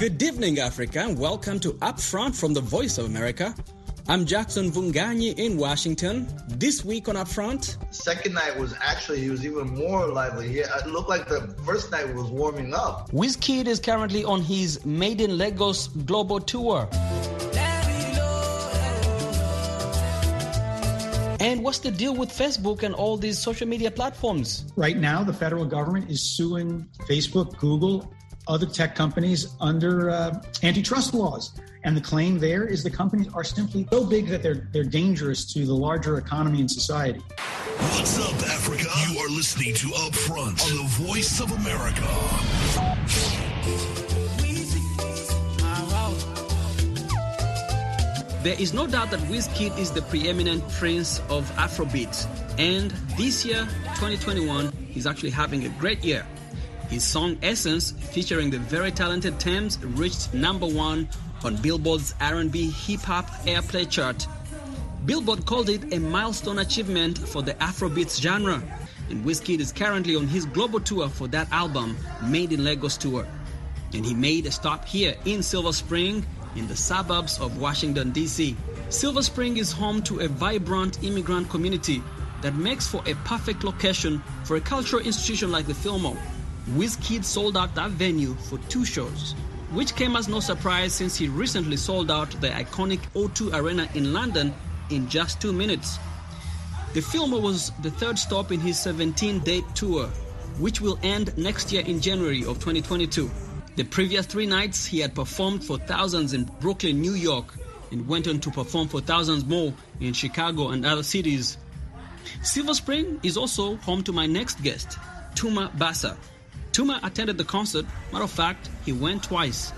Good evening, Africa, and welcome to Upfront from the Voice of America. I'm Jackson Mvunganyi in Washington. This week on Upfront, second night was actually he was even more lively. He, it looked like the first night was warming up. Wizkid is currently on his Made in Lagos global tour. And what's the deal with Facebook and all these social media platforms? Right now, the federal government is suing Facebook, Google, other tech companies under uh, antitrust laws. And the claim there is the companies are simply so big that they're they're dangerous to the larger economy and society. What's up, Africa? You are listening to Upfront on the Voice of America. There is no doubt that Wizkid is the preeminent prince of Afrobeat. And this year, 2021, he's actually having a great year. His song Essence, featuring the very talented Tems, reached number one on Billboard's R&B hip hop airplay chart. Billboard called it a milestone achievement for the Afrobeats genre, and Wizkid is currently on his global tour for that album, Made in Lagos tour. And he made a stop here in Silver Spring, in the suburbs of Washington, D.C. Silver Spring is home to a vibrant immigrant community that makes for a perfect location for a cultural institution like the Fillmore. Wizkid sold out that venue for two shows which came as no surprise since he recently sold out the iconic O2 Arena in London in just two minutes. The Fillmore was the third stop in his 17 date tour, which will end next year in January of 2022. The previous three nights, he had performed for thousands in Brooklyn, New York, and went on to perform for thousands more in Chicago and other cities. Silver Spring is also home to my next guest, Tuma Basa. Tuma attended the concert. Matter of fact, he went twice.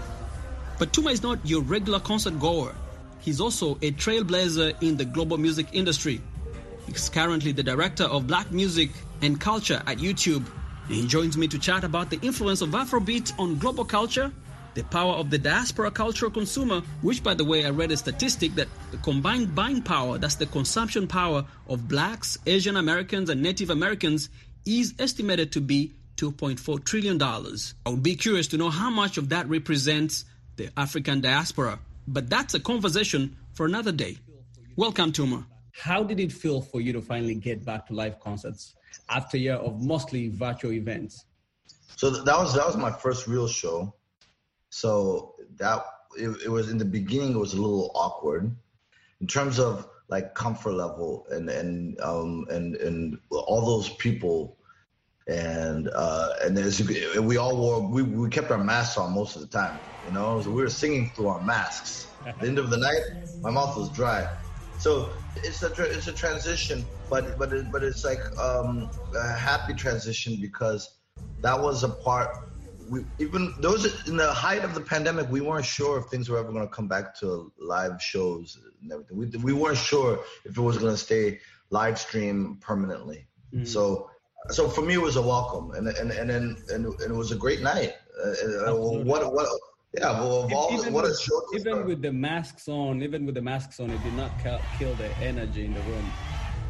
But Tuma is not your regular concert goer. He's also a trailblazer in the global music industry. He's currently the director of black music and culture at YouTube. He joins me to chat about the influence of Afrobeat on global culture, the power of the diaspora cultural consumer, which, by the way, I read a statistic that the combined buying power, that's the consumption power of blacks, Asian Americans, and Native Americans, is estimated to be $2.4 trillion. I would be curious to know how much of that represents the African diaspora. But that's a conversation for another day. Welcome, Tuma. How did it feel for you to finally get back to live concerts after a year of mostly virtual events? So that was that was my first real show. So that it, it was in the beginning. It was a little awkward in terms of like comfort level and and um and and all those people and uh, and as we all wore we, we kept our masks on most of the time you know? So we were singing through our masks. At the end of the night my mouth was dry. So it's a it's a transition but but it, but it's like um, a happy transition because that was a part we even those in the height of the pandemic we weren't sure if things were ever going to come back to live shows and everything. We, we weren't sure if it was going to stay live stream permanently. Mm-hmm. so so for me it was a welcome and and and and, and, and it was a great night. Uh, what what yeah well all even what with, a show even with the masks on even with the masks on it did not kill the energy in the room.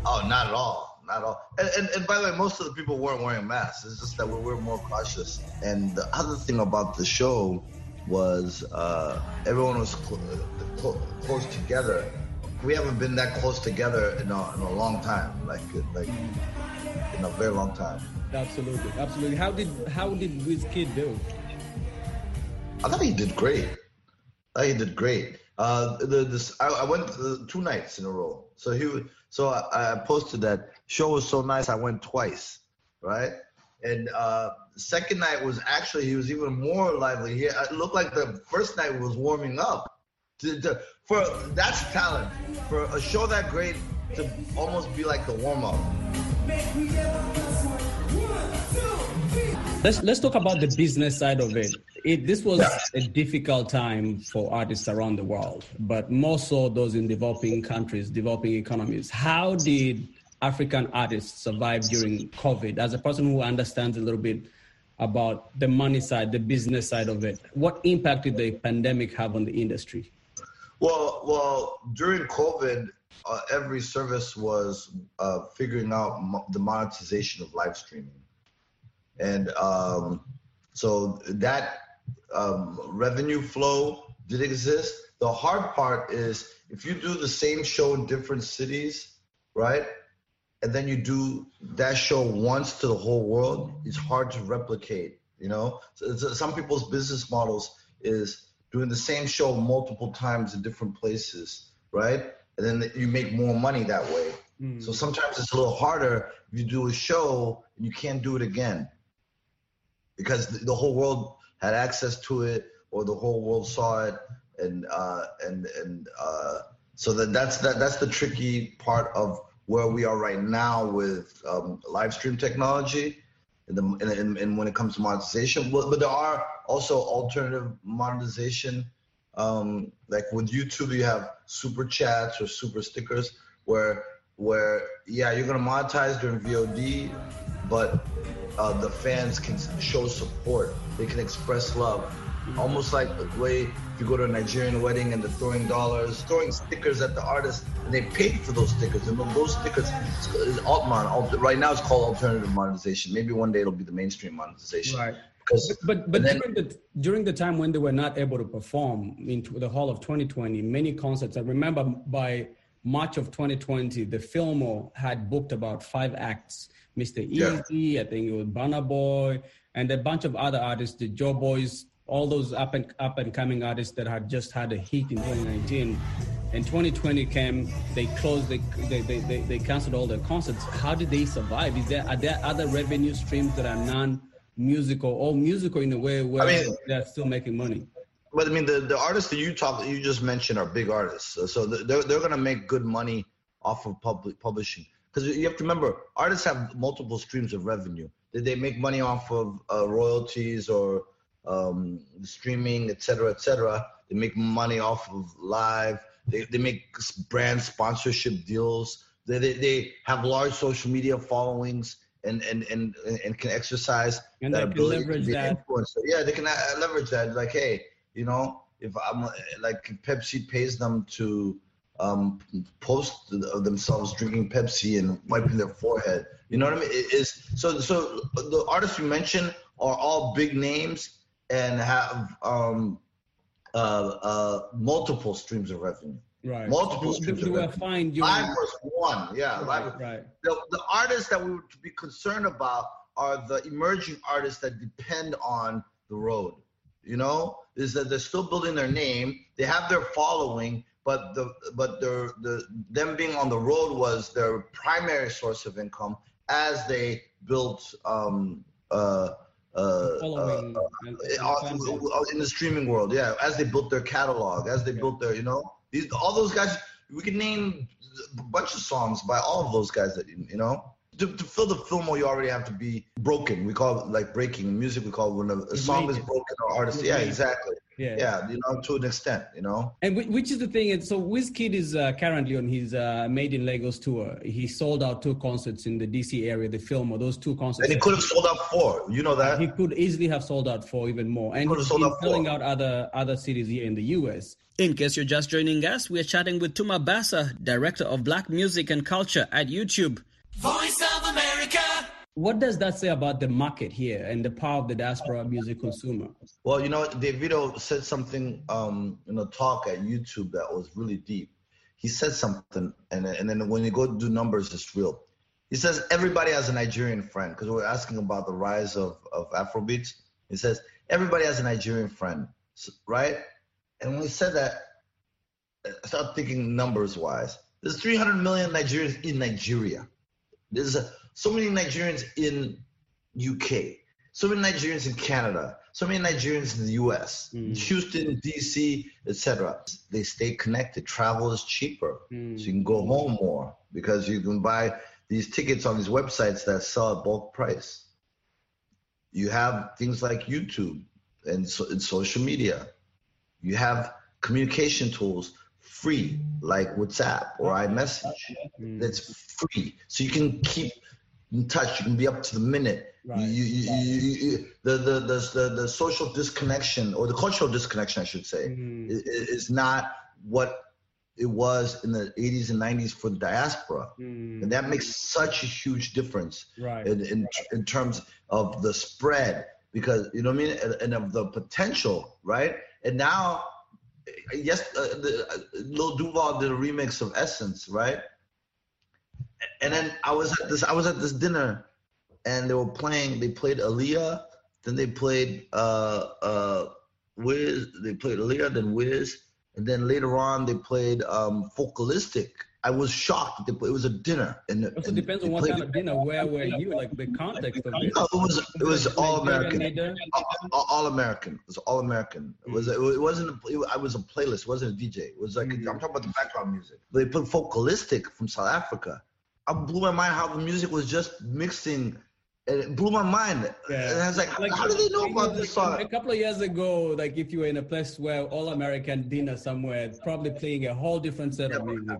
Oh not at all not at all. And, and, and by the way most of the people weren't wearing masks. It's just that we were more cautious. And the other thing about the show was uh, everyone was cl- cl- close together. We haven't been that close together in a, in a long time. Like like in a very long time. Absolutely, absolutely. How did how did Wizkid do? I thought he did great. I thought he did great. Uh, the this I, I went two nights in a row. So he so I, I, posted that show was so nice. I went twice, right? And uh, second night was actually he was even more lively. He it looked like the first night was warming up. To, to, for that's talent for a show that great to almost be like the warm up. Let's let's talk about the business side of it. it this was a difficult time for artists around the world, but more so those in developing countries, developing economies. How did African artists survive during COVID? As a person who understands a little bit about the money side, the business side of it, what impact did the pandemic have on the industry? Well, well, during COVID, uh, every service was uh, figuring out mo- the monetization of live streaming, and um, so that um, revenue flow did exist. The hard part is if you do the same show in different cities, right? And then you do that show once to the whole world, it's hard to replicate, you know? So, so some people's business models is doing the same show multiple times in different places, right? And then you make more money that way. Mm. So sometimes it's a little harder if you do a show and you can't do it again because the, the whole world had access to it or the whole world saw it and uh, and and uh, so that that's that that's the tricky part of where we are right now with um, live stream technology and, the, and, and when it comes to monetization but, but there are also alternative monetization um, like with youtube you have super chats or super stickers where where yeah you're gonna monetize during vod but uh, the fans can show support they can express love almost like the way if you go to a Nigerian wedding and they're throwing dollars, throwing stickers at the artist, and they paid for those stickers. And those stickers is Altman. Right now, it's called alternative monetization. Maybe one day it'll be the mainstream monetization. Right. Because, but but then, during the during the time when they were not able to perform in the hall of 2020, many concerts. I remember by March of 2020, the Fillmore had booked about five acts. Mr. Eazi, yeah. I think it was Burna Boy, and a bunch of other artists, the Joeboys, all those up and up and coming artists that had just had a hit in 2019 and 2020 came they closed they, they, they, they canceled all their concerts how did they survive is there are there other revenue streams that are non-musical or musical in a way where I mean, they're still making money but i mean the, the artists that you talk you just mentioned are big artists so, so they're, they're going to make good money off of public publishing because you have to remember artists have multiple streams of revenue did they make money off of uh, royalties or um, streaming, et cetera, et cetera. They make money off of live. They, they make brand sponsorship deals. They, they, they have large social media followings and, and, and, and can exercise and that ability to be that. influencer. Yeah, they can uh, leverage that. Like, hey, you know, if I'm like if Pepsi pays them to um, post themselves drinking Pepsi and wiping their forehead. You know what I mean? It is so. So the artists you mentioned are all big names and have um, uh, uh, multiple streams of revenue. Right. Multiple streams of revenue. Find was one. Yeah. Right. Right. The, the artists that we would be concerned about are the emerging artists that depend on the road. You know, is that they're still building their name. They have their following, but the but their the them being on the road was their primary source of income as they built um, uh, uh, uh, uh, in the streaming world. Yeah, as they built their catalog, as they yeah. built their, you know, these all those guys. We can name a bunch of songs by all of those guys that you know. To, to fill the Fillmore, you already have to be broken. We call it like breaking. music, we call it when a, a song is broken or artist. Yeah, exactly. Yeah. yeah, you know, to an extent, you know. And which is the thing? And so Wizkid is uh, currently on his uh, Made in Lagos tour. He sold out two concerts in the DC area, the Fillmore those two concerts. And he could have sold out four. You know that. He could easily have sold out four, even more. And he's selling out other other cities here in the U.S. In case you're just joining us, we're chatting with Tuma Basa, director of Black Music and Culture at YouTube. Voice of America. What does that say about the market here and the power of the diaspora music consumer? Well, you know, Davido said something um, in a talk at YouTube that was really deep. He said something, and, and then when you go do numbers, it's real. He says everybody has a Nigerian friend because we're asking about the rise of, of Afrobeats. He says everybody has a Nigerian friend, right? And when he said that, I started thinking numbers wise. There's 300 million Nigerians in Nigeria. There's a so many Nigerians in UK, so many Nigerians in Canada, so many Nigerians in the US, mm. Houston, DC, etc. They stay connected. Travel is cheaper, mm. so you can go home more because you can buy these tickets on these websites that sell at bulk price. You have things like YouTube and, so, and social media. You have communication tools free like WhatsApp or iMessage. Mm. That's free, so you can keep in touch. You can be up to the minute. Right. You, you, you, the, the, the, the, the social disconnection or the cultural disconnection, I should say, mm. is, is not what it was in the 80s and 90s for the diaspora. Mm. And that makes such a huge difference right. in, in, in terms of the spread because you know what I mean, and, and of the potential, right? And now, yes, uh, the, uh, Lil Duval did a remix of Essence, right? And then I was at this, I was at this dinner, and they were playing. They played Aaliyah, then they played uh uh Wiz. They played Aaliyah, then Wiz, and then later on they played um Focalistic I was shocked. It was a dinner. And, it also depends on what kind of dinner. Where were you? Like the context of it. No, it was it was all American. All, all, American. It was all American. It was it wasn't. It, I was a playlist. It wasn't a DJ. It was like mm-hmm. I'm talking about the background music. They put Focalistic from South Africa. I blew my mind how the music was just mixing and it blew my mind. Yeah. And I was like, like how do they know about this song? A couple of years ago, like if you were in a place where all American dinner somewhere, probably playing a whole different set yeah, of music.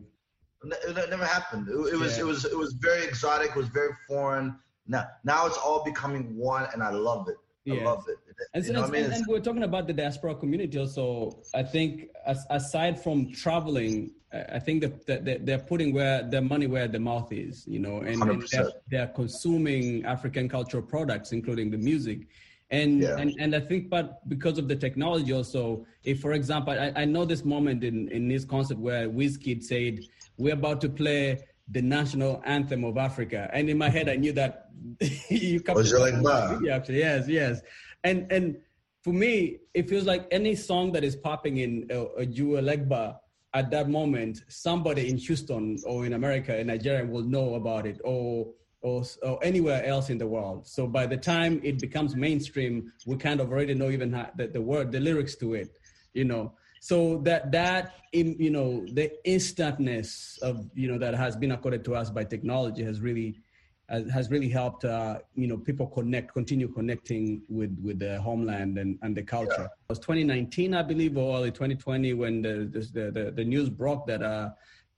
It never happened. It, it was yeah. it was it was very exotic. It was very foreign. Now now it's all becoming one, and I love it. I love it. And, so, and, I mean? and, we're talking about the diaspora community also. I think as, aside from traveling, I think that, that they're putting where their money where the mouth is, you know, and, and they're, they're, consuming African cultural products, including the music. And, yeah. and and I think, but because of the technology also, if for example, I, I know this moment in, in this concert where Wizkid said, we're about to play the national anthem of Africa. And in my head, I knew that you come. Was like Yeah, actually, yes, yes. And and for me, it feels like any song that is popping in a, a Jua Legba at that moment, somebody in Houston or in America, in Nigeria, will know about it, or, or or anywhere else in the world. So by the time it becomes mainstream, we kind of already know even the, the word, the lyrics to it, you know so that that in, you know the instantness of you know that has been accorded to us by technology has really has really helped uh, you know people connect continue connecting with with the homeland and, and the culture yeah. it was 2019 i believe or early 2020 when the the, the, the news broke that uh,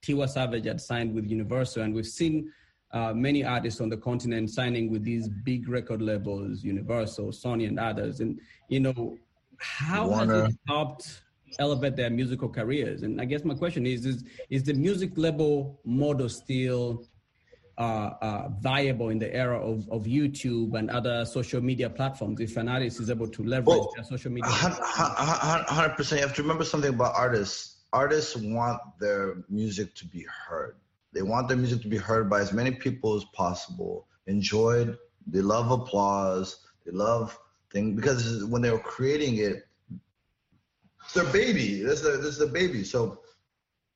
tiwa savage had signed with universal and we've seen uh, many artists on the continent signing with these big record labels universal sony and others and you know how Warner. has it helped elevate their musical careers. And I guess my question is: is is the music label model still uh, uh, viable in the era of, of YouTube and other social media platforms? If an artist is able to leverage well, their social media, hundred percent. You have to remember something about artists. Artists want their music to be heard. They want their music to be heard by as many people as possible, enjoyed. They love applause. They love things because when they were creating it, it's their baby. This is their, this is the baby. So,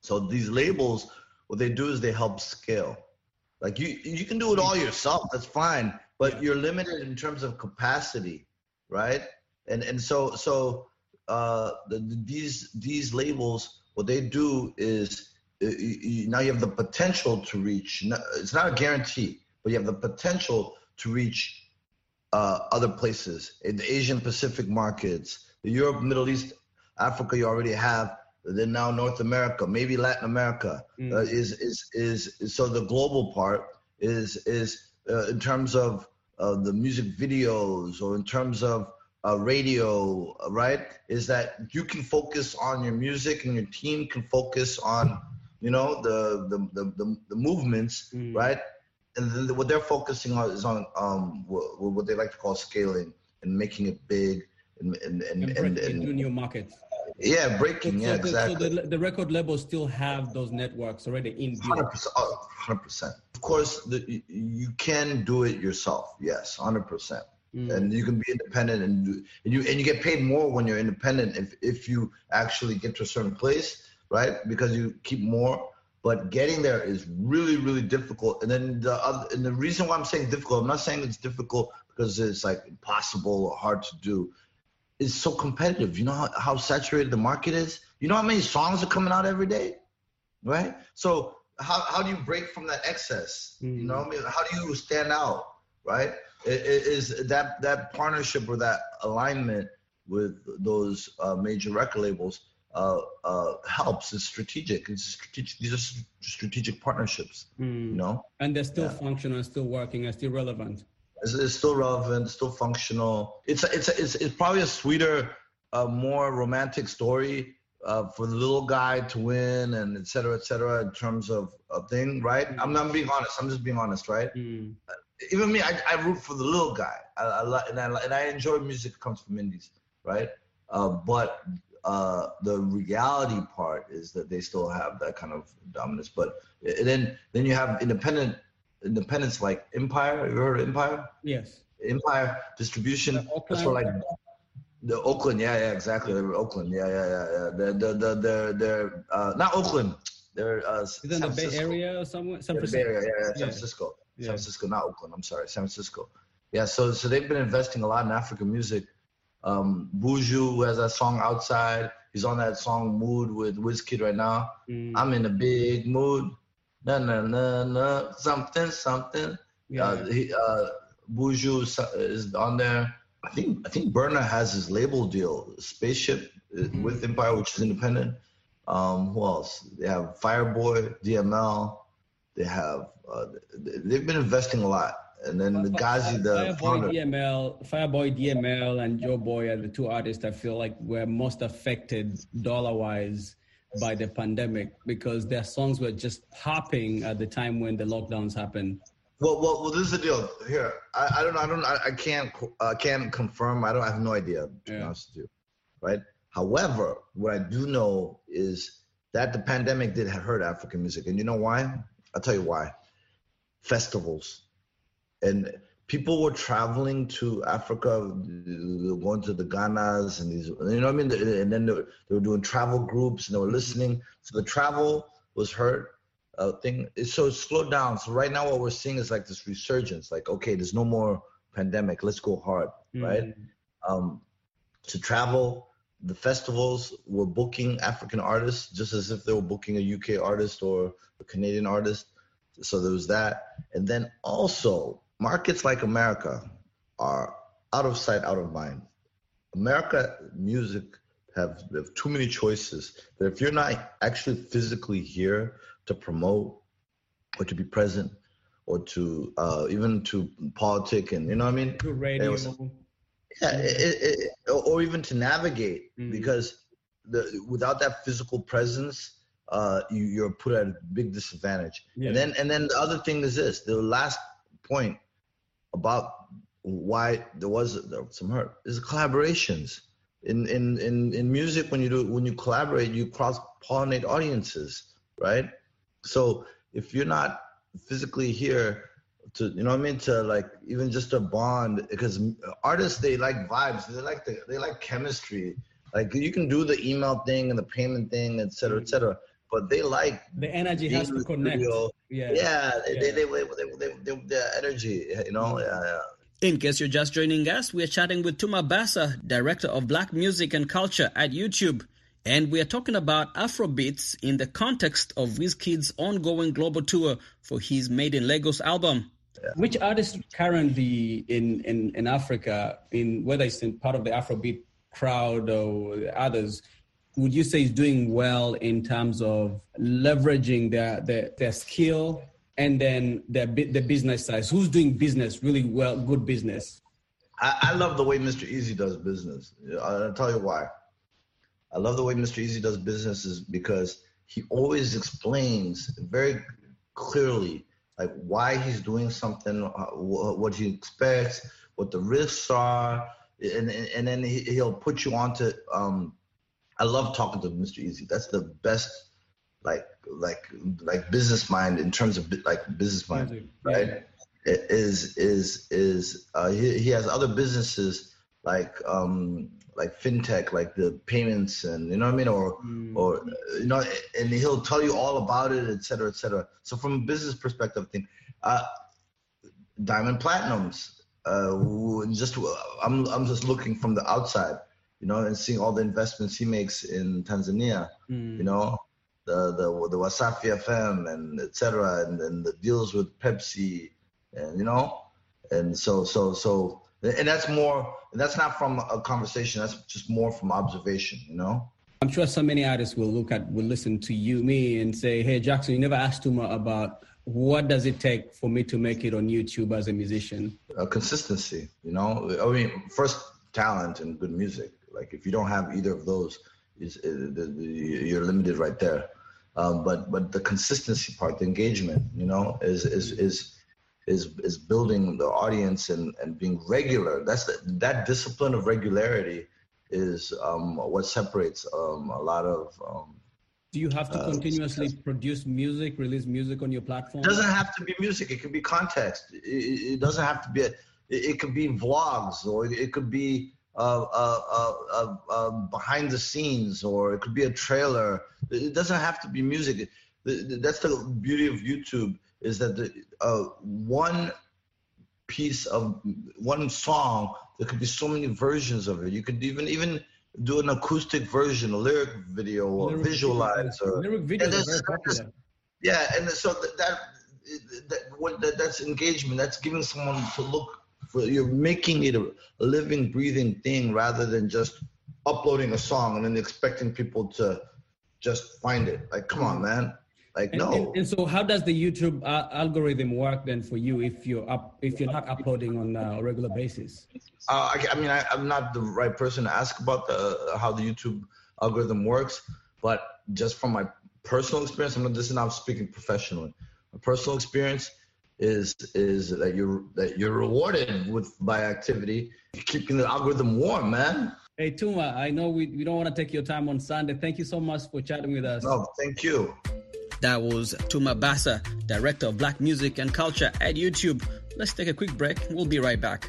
so these labels, what they do is they help scale. Like you, you can do it all yourself. That's fine, but you're limited in terms of capacity, right? And and so so uh, the, these these labels, what they do is uh, now you have the potential to reach. It's not a guarantee, but you have the potential to reach uh, other places in the Asian Pacific markets, the Europe, Middle East, Africa you already have. Then now North America, maybe Latin America mm. uh, is, is, is is so the global part is is uh, in terms of uh, the music videos or in terms of uh, radio, right? Is that you can focus on your music and your team can focus on you know the the the, the, the movements, mm. right? And then what they're focusing on is on um, what, what they like to call scaling and making it big and and and, and, and, and new markets. Yeah, breaking. So, yeah, the, exactly. So the, the record labels still have those networks already in. Hundred percent. Of course, the, you can do it yourself. Yes, hundred percent. Mm. And you can be independent and, do, and you and you get paid more when you're independent if if you actually get to a certain place, right? Because you keep more. But getting there is really really difficult. And then the other, and the reason why I'm saying difficult, I'm not saying it's difficult because it's like impossible or hard to do is so competitive. You know how, how saturated the market is? You know how many songs are coming out every day? Right? So how, how do you break from that excess? Mm. You know I mean? How do you stand out? Right? Is that that partnership or that alignment with those uh, major record labels uh, uh, helps. It's strategic. It's strategic. These are strategic partnerships. Mm. You know, and they're still yeah. functional, still working, and still relevant. It's, it's still relevant, still functional. It's a, it's a, it's it's probably a sweeter, uh, more romantic story uh, for the little guy to win and et cetera, et cetera, in terms of a thing, right? Mm. I'm, I'm being honest. I'm just being honest, right? Mm. even me, I, I root for the little guy. I, I and I and I enjoy music that comes from indies, right? Uh, but uh, the reality part is that they still have that kind of dominance. But then then you have independent independents like Empire. You heard of Empire? Yes. Empire distribution. That's for like the Oakland. Yeah, yeah, exactly. They were Oakland. Yeah, yeah, yeah, yeah. The the the the they're uh, not Oakland. They're uh, Is in the Bay Area or somewhere? San Francisco. Yeah, Bay Area, yeah, yeah, San yeah. Francisco. San Francisco, not Oakland. I'm sorry, San Francisco. Yeah, so so they've been investing a lot in African music. Um, Buju has that song outside. He's on that song Mood with Wizkid right now. Mm. I'm in a big mood. Na na na na something something. Yeah. Uh, he, uh, Buju is on there. I think I think Burna has his label deal, Spaceship uh, mm-hmm. with Empire, which is independent. Um, who else? They have Fireboy, DML. They have uh, they've been investing a lot. And then the Ghazi, the Fireboy founder. DML, Fireboy DML, and Joeboy are the two artists I feel like were most affected dollar wise by the pandemic because their songs were just popping at the time when the lockdowns happened. Well, well, well. This is the deal. Here, I, I don't, I don't, I, I can't, uh, can't confirm. I don't, I have no idea. To yeah. be honest with you, right? However, what I do know is that the pandemic did hurt African music, and you know why? I'll tell you why. Festivals, and people were traveling to Africa, going to the Ghanas and these, you know what I mean? And then they were, they were doing travel groups and they were listening. So the travel was hurt uh, thing. So it slowed down. So right now, what we're seeing is like this resurgence. Like, okay, there's no more pandemic. Let's go hard, mm-hmm. right? Um, to travel, the festivals were booking African artists just as if they were booking a UK artist or a Canadian artist. So there was that, and then also markets like America are out of sight, out of mind. America music have, have too many choices that if you're not actually physically here to promote or to be present or to uh, even to politic and you know what I mean? To radio. Was, yeah, it, it, or even to navigate mm because the without that physical presence, uh, you, you're put at a big disadvantage. Yeah. And then and then the other thing is this: the last point about why there was, some hurt is collaborations. In, in in in music, when you do when you collaborate, you cross pollinate audiences, right? So if you're not physically here to you know what I mean to like even just a bond because artists they like vibes they like the, they like chemistry like you can do the email thing and the payment thing et cetera et cetera but they like the energy has to connect yeah yeah, yeah. They, they, they, they, they, the energy you know yeah, yeah. In case you're just joining us, we are chatting with Tuma Basa, Director of Black Music and Culture at YouTube. And we are talking about Afrobeats in the context of Wizkid's ongoing global tour for his Made in Lagos album. Yeah. Which artist currently in, in, in Africa, in whether it's in part of the Afrobeat crowd or others, would you say is doing well in terms of leveraging their their, their skill and then their the business side? Who's doing business really well, good business? I, I love the way Mr. Eazi does business. I'll tell you why. I love the way Mr. Eazi does business is because he always explains very clearly like why he's doing something, uh, what he expects, what the risks are, and and then he'll put you onto. Um, I love talking to Mr. Eazi. That's the best, like like like business mind in terms of like business mind, right? Yeah. Is is is uh, he, he has other businesses like um like fintech, like the payments and you know what I mean, or mm. or you know, and he'll tell you all about it, et cetera, et cetera. So from a business perspective, thing, uh, Diamond Platnumz. Uh, just I'm I'm just looking from the outside, you know, and seeing all the investments he makes in Tanzania, mm. you know, the the the Wasafi FM and etc. cetera, and then the deals with Pepsi, and you know, and so so so and that's more that's not from a conversation that's just more from observation you know i'm sure so many artists will look at will listen to you me and say hey jackson you never asked Tuma about what does it take for me to make it on youtube as a musician uh, consistency you know i mean first talent and good music like if you don't have either of those is you're limited right there um, but but the consistency part the engagement you know is is is is is building the audience and and being regular. That's the, that discipline of regularity is um, what separates um, a lot of. Um, Do you have to uh, continuously produce music, release music on your platform? It doesn't have to be music. It could be context. It, it doesn't have to be. A, it, it could be vlogs, or it could be uh, uh, uh, uh, behind the scenes, or it could be a trailer. It doesn't have to be music. That's the beauty of YouTube is that the uh, one piece of one song there could be so many versions of it. You could even even do an acoustic version, a lyric video, or lyric visualize, video, or lyric video. Popular. Yeah, and so that, that, that that, that's engagement. That's giving someone to look for. You're making it a, living, breathing thing rather than just uploading a song and then expecting people to just find it. Like, come on, man. Like and, no. And, and, so, how does the YouTube uh, algorithm work then for you if you're up if you're not uploading on a regular basis? Uh, I, I, mean, I, am not the right person to ask about the how the YouTube algorithm works, but just from my personal experience, I'm this is not speaking professionally. My personal experience is is that you're that you're rewarded with by activity, keeping the algorithm warm, man. Hey Tuma, I know we, we don't want to take your time on Sunday. Thank you so much for chatting with us. No, thank you. That was Tuma Basa, Director of Black Music and Culture at YouTube. Let's take a quick break. We'll be right back.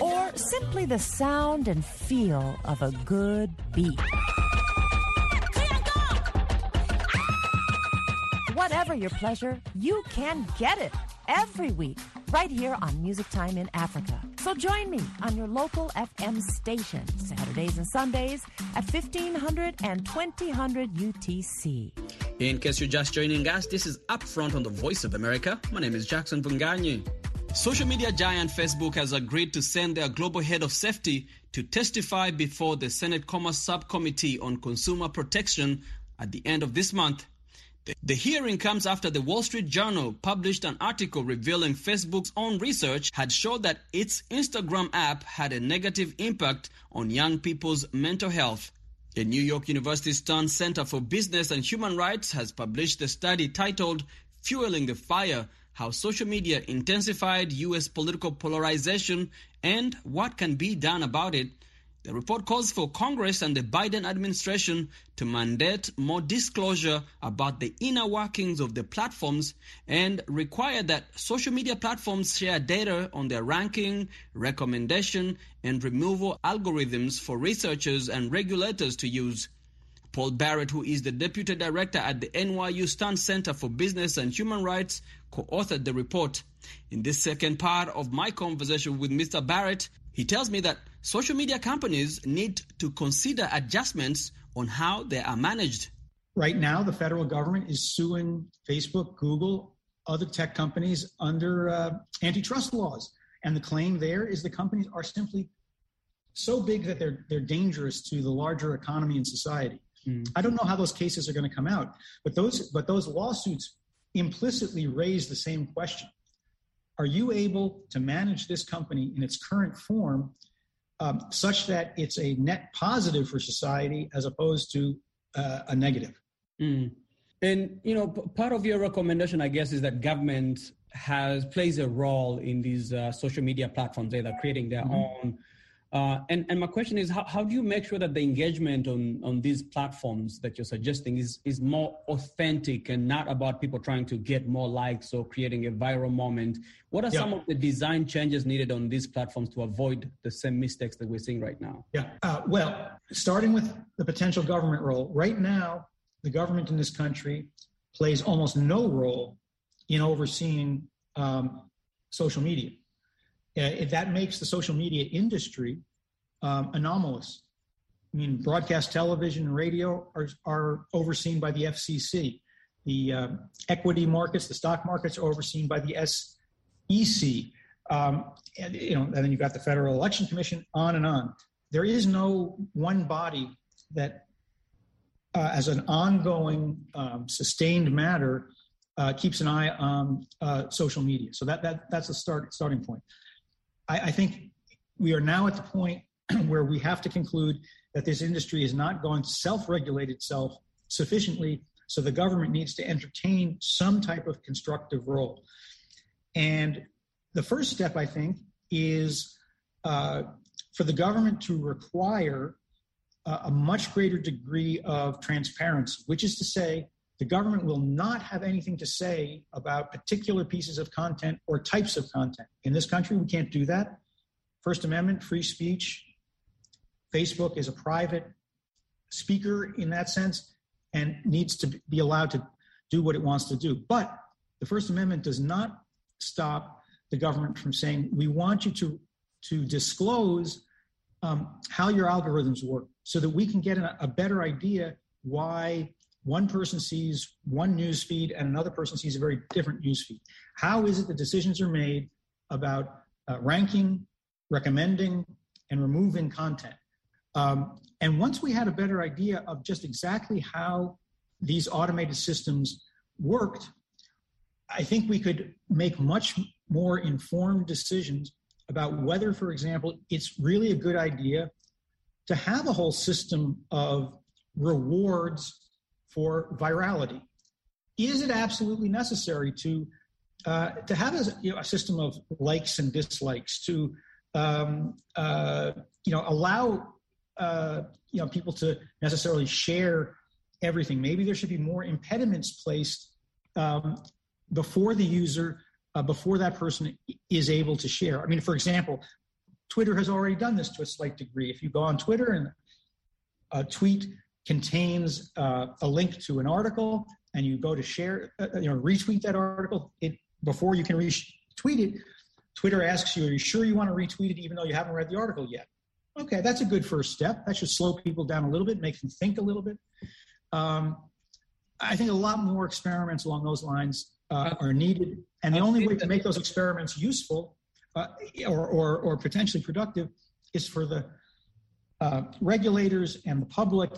Or simply the sound and feel of a good beat. Whatever your pleasure, you can get it every week right here on Music Time in Africa. So join me on your local FM station, Saturdays and Sundays at 1500 and 2000 UTC. In case you're just joining us, this is Upfront on the Voice of America. My name is Jackson Mvunganyi. Social media giant Facebook has agreed to send their global head of safety to testify before the Senate Commerce Subcommittee on Consumer Protection at the end of this month. The hearing comes after the Wall Street Journal published an article revealing Facebook's own research had showed that its Instagram app had a negative impact on young people's mental health. The New York University Stern Center for Business and Human Rights has published a study titled Fueling the Fire How Social Media Intensified U.S. Political Polarization and What Can Be Done About It the report calls for Congress and the Biden administration to mandate more disclosure about the inner workings of the platforms and require that social media platforms share data on their ranking, recommendation, and removal algorithms for researchers and regulators to use. Paul Barrett, who is the deputy director at the NYU Stern Center for Business and Human Rights, co authored the report. In this second part of my conversation with Mr. Barrett, he tells me that social media companies need to consider adjustments on how they are managed. Right now, the federal government is suing Facebook, Google, other tech companies under uh, antitrust laws. And the claim there is the companies are simply so big that they're, they're dangerous to the larger economy and society. Mm. I don't know how those cases are going to come out, but those, but those lawsuits implicitly raise the same question are you able to manage this company in its current form um, such that it's a net positive for society as opposed to uh, a negative? Mm. And you know, p- part of your recommendation, I guess, is that government has plays a role in these uh, social media platforms, They're creating their mm-hmm. own uh, and, and my question is, how, how do you make sure that the engagement on, on these platforms that you're suggesting is, is more authentic and not about people trying to get more likes or creating a viral moment? What are yeah. some of the design changes needed on these platforms to avoid the same mistakes that we're seeing right now? Yeah, uh, well, starting with the potential government role, right now, the government in this country plays almost no role in overseeing um, social media. Uh, that makes the social media industry um, anomalous. I mean, broadcast television and radio are, are overseen by the FCC. The uh, equity markets, the stock markets, are overseen by the SEC. Um, and you know, and then you've got the Federal Election Commission, on and on. There is no one body that, uh, as an ongoing, um, sustained matter, uh, keeps an eye on uh, social media. So that that that's a start starting point. I, I think we are now at the point where we have to conclude that this industry is not going to self-regulate itself sufficiently so the government needs to entertain some type of constructive role. And the first step i think is uh, for the government to require a much greater degree of transparency which is to say the government will not have anything to say about particular pieces of content or types of content in this country we can't do that First Amendment, free speech. Facebook is a private speaker in that sense and needs to be allowed to do what it wants to do. But the First Amendment does not stop the government from saying, we want you to, to disclose um, how your algorithms work so that we can get a, a better idea why one person sees one news feed and another person sees a very different news feed. How is it the decisions are made about uh, ranking, recommending, and removing content. Um, and once we had a better idea of just exactly how these automated systems worked, I think we could make much more informed decisions about whether, for example, it's really a good idea to have a whole system of rewards for virality. Is it absolutely necessary to uh, to have a, you know, a system of likes and dislikes, to um, uh, you know allow uh, you know people to necessarily share everything. Maybe there should be more impediments placed um, before the user, uh, before that person is able to share. I mean, for example, Twitter has already done this to a slight degree. If you go on Twitter and a tweet contains uh, a link to an article, and you go to share, uh, you know, retweet that article, it before you can retweet it, Twitter asks you, Are you sure you want to retweet it even though you haven't read the article yet? Okay, that's a good first step. That should slow people down a little bit, make them think a little bit. Um, I think a lot more experiments along those lines uh, are needed. And the only way to make those experiments useful uh, or, or, or, potentially productive is for the uh, regulators and the public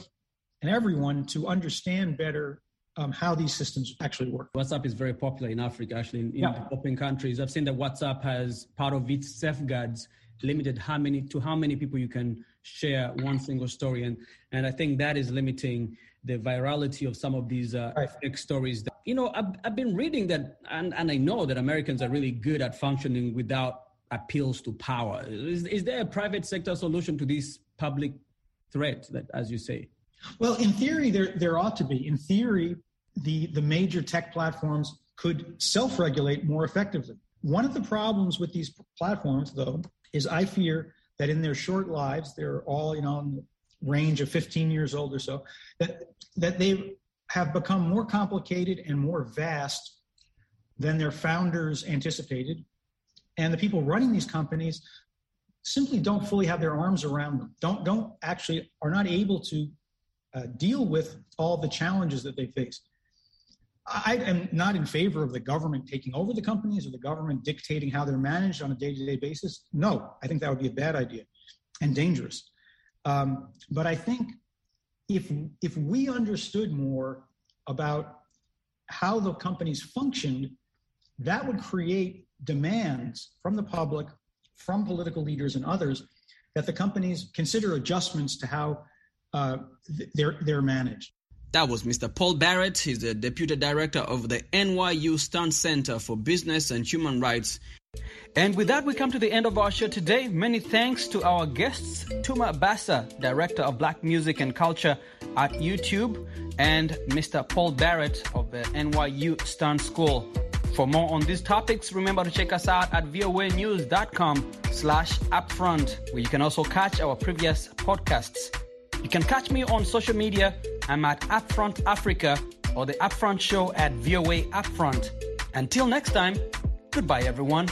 and everyone to understand better um, how these systems actually work. WhatsApp is very popular in Africa, actually, in, in yeah. developing countries. I've seen that WhatsApp has part of its safeguards limited how many to how many people you can share one single story, and and I think that is limiting the virality of some of these uh, right. fake stories. That, you know, I've, I've been reading that, and, and I know that Americans are really good at functioning without appeals to power. Is, is there a private sector solution to this public threat that, as you say? Well, in theory, there there ought to be. In theory, the, the major tech platforms could self regulate more effectively. One of the problems with these platforms, though, is I fear that in their short lives, they're all, you know, in the range of 15 years old or so, that, that they have become more complicated and more vast than their founders anticipated. And the people running these companies simply don't fully have their arms around them, don't, don't actually, are not able to uh, deal with all the challenges that they face. I am not in favor of the government taking over the companies or the government dictating how they're managed on a day to day basis. No, I think that would be a bad idea and dangerous. Um, but I think if, if we understood more about how the companies functioned, that would create demands from the public, from political leaders and others, that the companies consider adjustments to how uh, they're, they're managed. That was Mr. Paul Barrett. He's the Deputy Director of the NYU Stern Center for Business and Human Rights. And with that, we come to the end of our show today. Many thanks to our guests, Tuma Basa, Director of Black Music and Culture at YouTube, and Mr. Paul Barrett of the NYU Stern School. For more on these topics, remember to check us out at voanews.com slash upfront, where you can also catch our previous podcasts. You can catch me on social media. I'm at Upfront Africa or the Upfront Show at VOA Upfront. Until next time, goodbye, everyone.